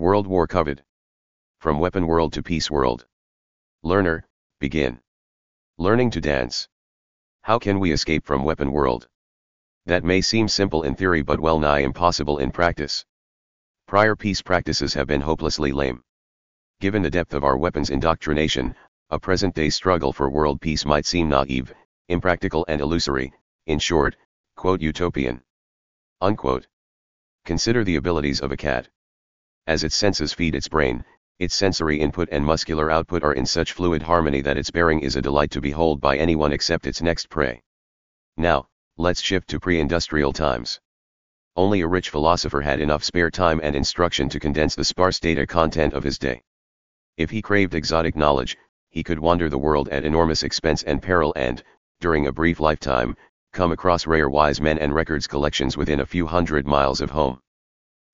World War Covered. From Weapon World to Peace World. Learner, begin. Learning to dance. How can we escape from Weapon World? That may seem simple in theory but well nigh impossible in practice. Prior peace practices have been hopelessly lame. Given the depth of our weapons indoctrination, a present day struggle for world peace might seem naive, impractical and illusory, in short, quote utopian. Unquote. Consider the abilities of a cat. As its senses feed its brain, its sensory input and muscular output are in such fluid harmony that its bearing is a delight to behold by anyone except its next prey. Now, let's shift to pre-industrial times. Only a rich philosopher had enough spare time and instruction to condense the sparse data content of his day. If he craved exotic knowledge, he could wander the world at enormous expense and peril and, during a brief lifetime, come across rare wise men and records collections within a few hundred miles of home.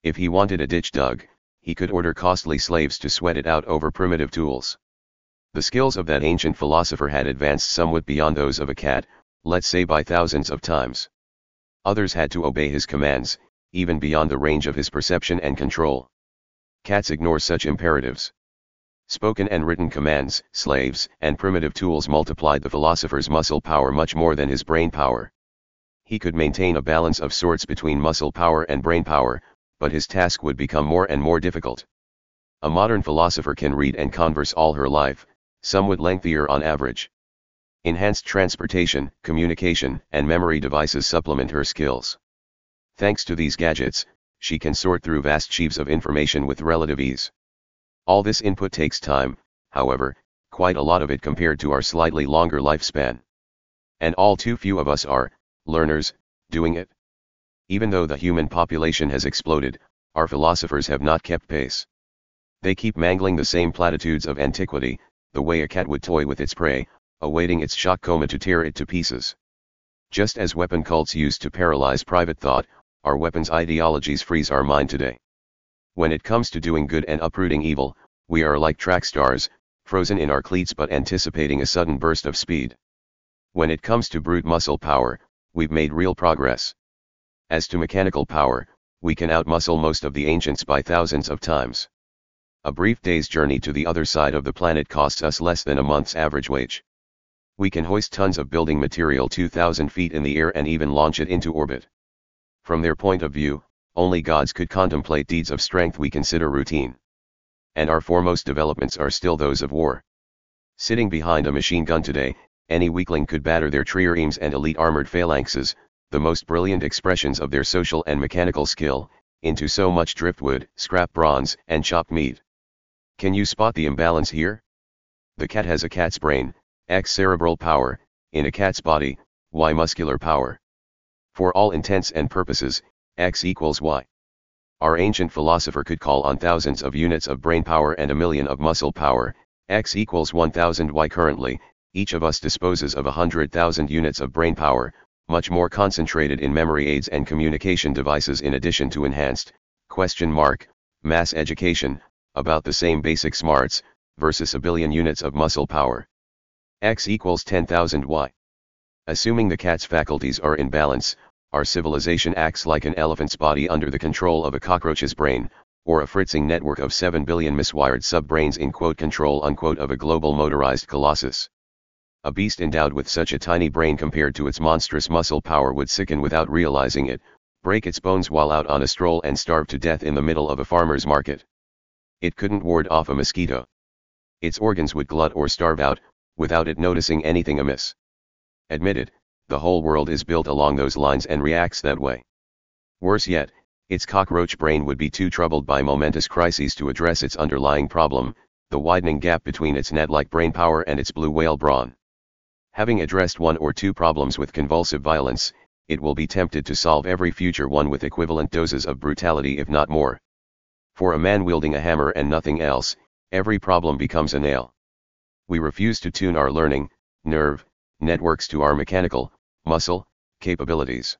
If he wanted a ditch dug, he could order costly slaves to sweat it out over primitive tools. The skills of that ancient philosopher had advanced somewhat beyond those of a cat, let's say by thousands of times. Others had to obey his commands, even beyond the range of his perception and control. Cats ignore such imperatives. Spoken and written commands, slaves, and primitive tools multiplied the philosopher's muscle power much more than his brain power. He could maintain a balance of sorts between muscle power and brain power, but his task would become more and more difficult. A modern philosopher can read and converse all her life, somewhat lengthier on average. Enhanced transportation, communication, and memory devices supplement her skills. Thanks to these gadgets, she can sort through vast sheaves of information with relative ease. All this input takes time, however, quite a lot of it compared to our slightly longer lifespan. And all too few of us are, learners, doing it. Even though the human population has exploded, our philosophers have not kept pace. They keep mangling the same platitudes of antiquity, the way a cat would toy with its prey, awaiting its shock coma to tear it to pieces. Just as weapon cults used to paralyze private thought, our weapons ideologies freeze our mind today. When it comes to doing good and uprooting evil, we are like track stars, frozen in our cleats but anticipating a sudden burst of speed. When it comes to brute muscle power, we've made real progress. As to mechanical power, we can outmuscle most of the ancients by thousands of times. A brief day's journey to the other side of the planet costs us less than a month's average wage. We can hoist tons of building material 2,000 feet in the air and even launch it into orbit. From their point of view, only gods could contemplate deeds of strength we consider routine. And our foremost developments are still those of war. Sitting behind a machine gun today, any weakling could batter their triremes and elite armored phalanxes, the most brilliant expressions of their social and mechanical skill, into so much driftwood, scrap bronze, and chopped meat. Can you spot the imbalance here? The cat has a cat's brain, X cerebral power, in a cat's body, Y muscular power. For all intents and purposes, X equals Y. Our ancient philosopher could call on thousands of units of brain power and a million of muscle power, X equals 1000 Y currently, each of us disposes of a hundred thousand units of brain power, much more concentrated in memory aids and communication devices in addition to enhanced, question mark, mass education, about the same basic smarts, versus a billion units of muscle power x equals 10,000 y. Assuming the cat's faculties are in balance, our civilization acts like an elephant's body under the control of a cockroach's brain, or a fritzing network of 7 billion miswired sub-brains in quote control unquote of a global motorized colossus. A beast endowed with such a tiny brain compared to its monstrous muscle power would sicken without realizing it, break its bones while out on a stroll and starve to death in the middle of a farmer's market. It couldn't ward off a mosquito. Its organs would glut or starve out, without it noticing anything amiss. Admitted, the whole world is built along those lines and reacts that way. Worse yet, its cockroach brain would be too troubled by momentous crises to address its underlying problem, the widening gap between its net-like brain power and its blue whale brawn. Having addressed one or two problems with convulsive violence, it will be tempted to solve every future one with equivalent doses of brutality if not more. For a man wielding a hammer and nothing else, every problem becomes a nail we refuse to tune our learning, nerve, networks to our mechanical, muscle, capabilities.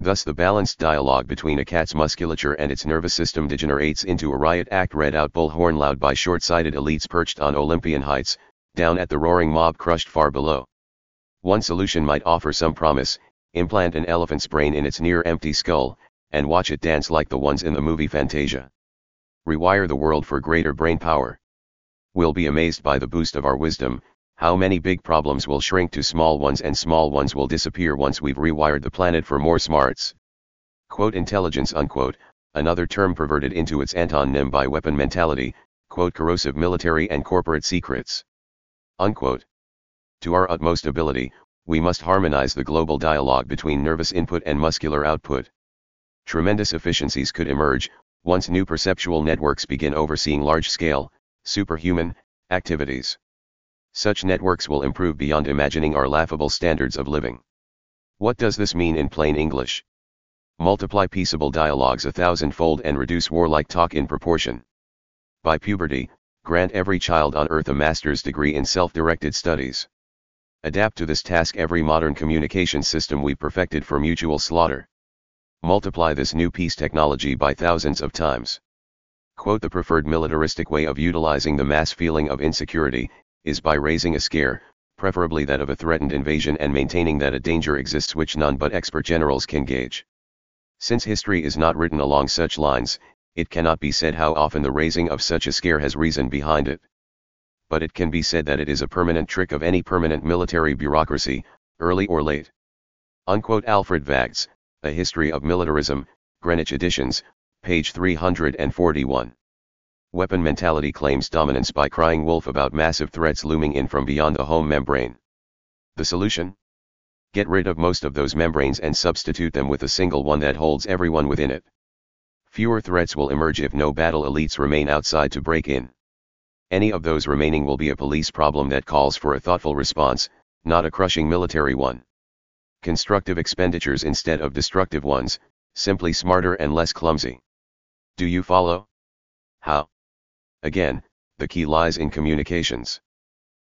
Thus the balanced dialogue between a cat's musculature and its nervous system degenerates into a riot act read out bullhorn loud by short-sighted elites perched on Olympian heights, down at the roaring mob crushed far below. One solution might offer some promise, implant an elephant's brain in its near-empty skull, and watch it dance like the ones in the movie Fantasia. Rewire the world for greater brain power. We'll be amazed by the boost of our wisdom, how many big problems will shrink to small ones and small ones will disappear once we've rewired the planet for more smarts. Quote intelligence unquote, another term perverted into its antonym by weapon mentality, quote corrosive military and corporate secrets. Unquote. To our utmost ability, we must harmonize the global dialogue between nervous input and muscular output. Tremendous efficiencies could emerge, once new perceptual networks begin overseeing large-scale, superhuman, activities. Such networks will improve beyond imagining our laughable standards of living. What does this mean in plain English? Multiply peaceable dialogues a thousandfold and reduce warlike talk in proportion. By puberty, grant every child on earth a master's degree in self-directed studies. Adapt to this task every modern communication system we perfected for mutual slaughter. Multiply this new peace technology by thousands of times. Quote the preferred militaristic way of utilizing the mass feeling of insecurity, is by raising a scare, preferably that of a threatened invasion and maintaining that a danger exists which none but expert generals can gauge. Since history is not written along such lines, it cannot be said how often the raising of such a scare has reason behind it. But it can be said that it is a permanent trick of any permanent military bureaucracy, early or late. Unquote Alfred Vagts, A History of Militarism, Greenwich Editions, page 341. Weapon mentality claims dominance by crying wolf about massive threats looming in from beyond the home membrane. The solution? Get rid of most of those membranes and substitute them with a single one that holds everyone within it. Fewer threats will emerge if no battle elites remain outside to break in. Any of those remaining will be a police problem that calls for a thoughtful response, not a crushing military one. Constructive expenditures instead of destructive ones, simply smarter and less clumsy. Do you follow? How? Again, the key lies in communications.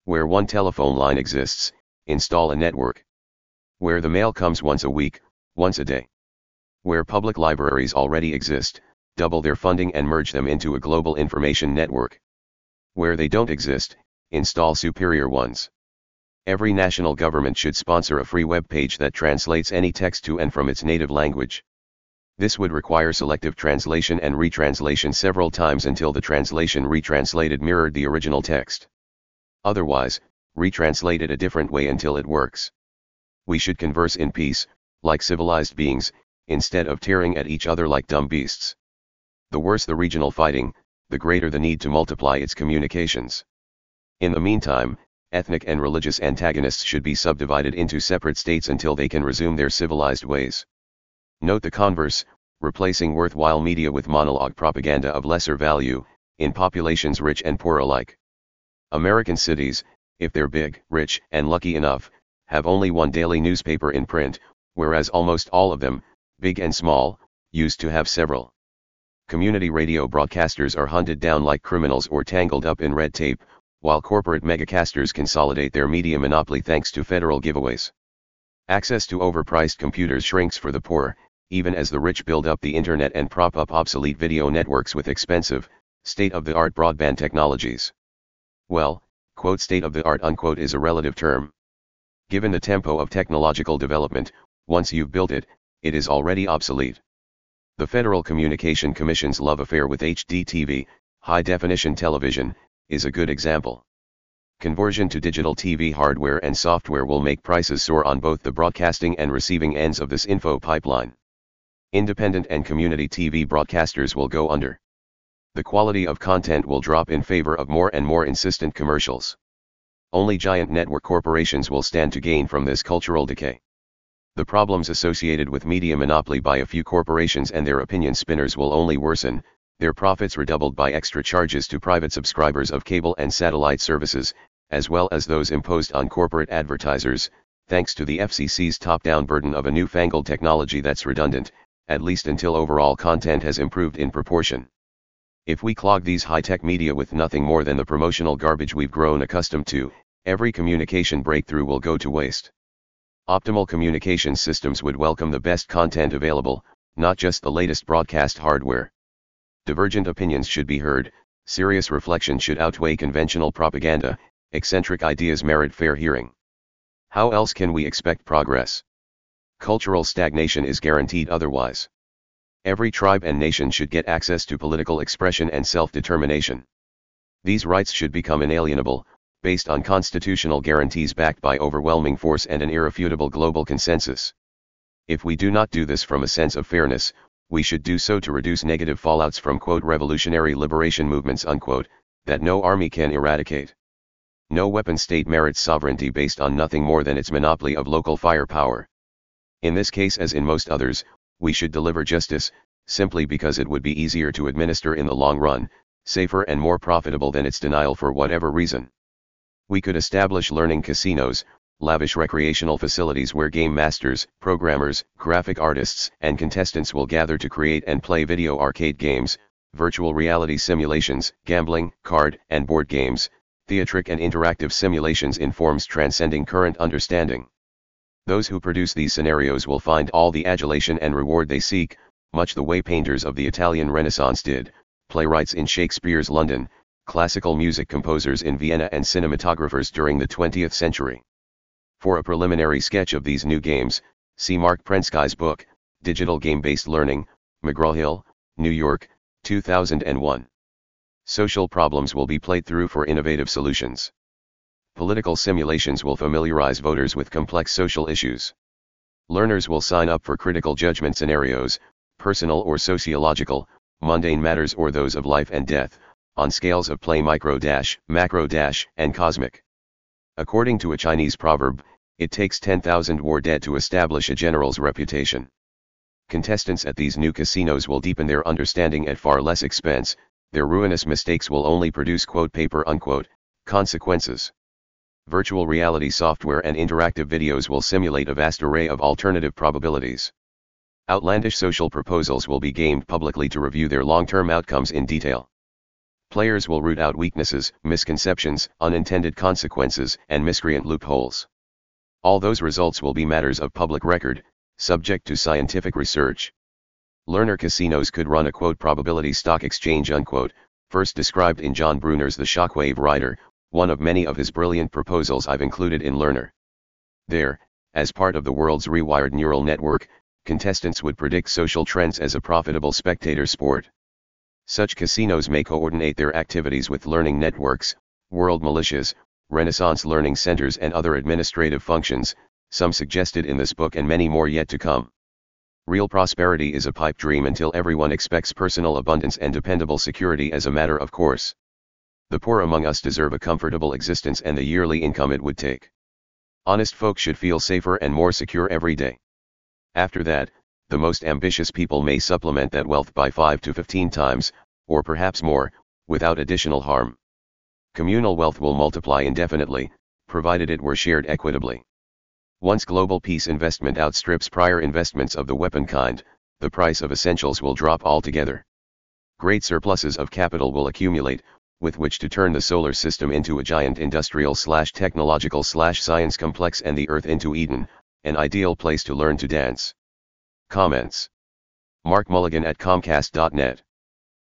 Where one telephone line exists, install a network. Where the mail comes once a week, once a day. Where public libraries already exist, double their funding and merge them into a global information network. Where they don't exist, install superior ones. Every national government should sponsor a free web page that translates any text to and from its native language. This would require selective translation and retranslation several times until the translation retranslated mirrored the original text. Otherwise, retranslate it a different way until it works. We should converse in peace, like civilized beings, instead of tearing at each other like dumb beasts. The worse the regional fighting, the greater the need to multiply its communications. In the meantime, ethnic and religious antagonists should be subdivided into separate states until they can resume their civilized ways. Note the converse, replacing worthwhile media with monologue propaganda of lesser value, in populations rich and poor alike. American cities, if they're big, rich, and lucky enough, have only one daily newspaper in print, whereas almost all of them, big and small, used to have several. Community radio broadcasters are hunted down like criminals or tangled up in red tape, while corporate megacasters consolidate their media monopoly thanks to federal giveaways. Access to overpriced computers shrinks for the poor, even as the rich build up the internet and prop up obsolete video networks with expensive, state-of-the-art broadband technologies. Well, quote state-of-the-art unquote is a relative term. Given the tempo of technological development, once you've built it, it is already obsolete. The Federal Communication Commission's love affair with HDTV, high-definition television, is a good example. Conversion to digital TV hardware and software will make prices soar on both the broadcasting and receiving ends of this info pipeline independent and community TV broadcasters will go under. The quality of content will drop in favor of more and more insistent commercials. Only giant network corporations will stand to gain from this cultural decay. The problems associated with media monopoly by a few corporations and their opinion spinners will only worsen, their profits redoubled by extra charges to private subscribers of cable and satellite services, as well as those imposed on corporate advertisers, thanks to the FCC's top-down burden of a newfangled technology that's redundant, at least until overall content has improved in proportion. If we clog these high-tech media with nothing more than the promotional garbage we've grown accustomed to, every communication breakthrough will go to waste. Optimal communication systems would welcome the best content available, not just the latest broadcast hardware. Divergent opinions should be heard, serious reflection should outweigh conventional propaganda, eccentric ideas merit fair hearing. How else can we expect progress? cultural stagnation is guaranteed otherwise. Every tribe and nation should get access to political expression and self-determination. These rights should become inalienable, based on constitutional guarantees backed by overwhelming force and an irrefutable global consensus. If we do not do this from a sense of fairness, we should do so to reduce negative fallouts from quote revolutionary liberation movements unquote, that no army can eradicate. No weapon state merits sovereignty based on nothing more than its monopoly of local firepower. In this case as in most others, we should deliver justice, simply because it would be easier to administer in the long run, safer and more profitable than its denial for whatever reason. We could establish learning casinos, lavish recreational facilities where game masters, programmers, graphic artists, and contestants will gather to create and play video arcade games, virtual reality simulations, gambling, card, and board games, theatric and interactive simulations in forms transcending current understanding. Those who produce these scenarios will find all the adulation and reward they seek, much the way painters of the Italian Renaissance did, playwrights in Shakespeare's London, classical music composers in Vienna and cinematographers during the 20th century. For a preliminary sketch of these new games, see Marc Prensky's book, Digital Game-Based Learning, McGraw-Hill, New York, 2001. Social problems will be played through for innovative solutions. Political simulations will familiarize voters with complex social issues. Learners will sign up for critical judgment scenarios, personal or sociological, mundane matters or those of life and death, on scales of play micro dash, macro dash, and cosmic. According to a Chinese proverb, it takes 10,000 war dead to establish a general's reputation. Contestants at these new casinos will deepen their understanding at far less expense, their ruinous mistakes will only produce quote paper unquote, consequences. Virtual reality software and interactive videos will simulate a vast array of alternative probabilities. Outlandish social proposals will be gamed publicly to review their long-term outcomes in detail. Players will root out weaknesses, misconceptions, unintended consequences, and miscreant loopholes. All those results will be matters of public record, subject to scientific research. Learner casinos could run a quote probability stock exchange unquote, first described in John Brunner's The Shockwave Rider, one of many of his brilliant proposals I've included in Learner. There, as part of the world's rewired neural network, contestants would predict social trends as a profitable spectator sport. Such casinos may coordinate their activities with learning networks, world militias, Renaissance learning centers and other administrative functions, some suggested in this book and many more yet to come. Real prosperity is a pipe dream until everyone expects personal abundance and dependable security as a matter of course the poor among us deserve a comfortable existence and the yearly income it would take. Honest folk should feel safer and more secure every day. After that, the most ambitious people may supplement that wealth by 5 to 15 times, or perhaps more, without additional harm. Communal wealth will multiply indefinitely, provided it were shared equitably. Once global peace investment outstrips prior investments of the weapon kind, the price of essentials will drop altogether. Great surpluses of capital will accumulate, with which to turn the solar system into a giant industrial slash technological slash science complex and the earth into Eden, an ideal place to learn to dance. Comments. Mark Mulligan at Comcast.net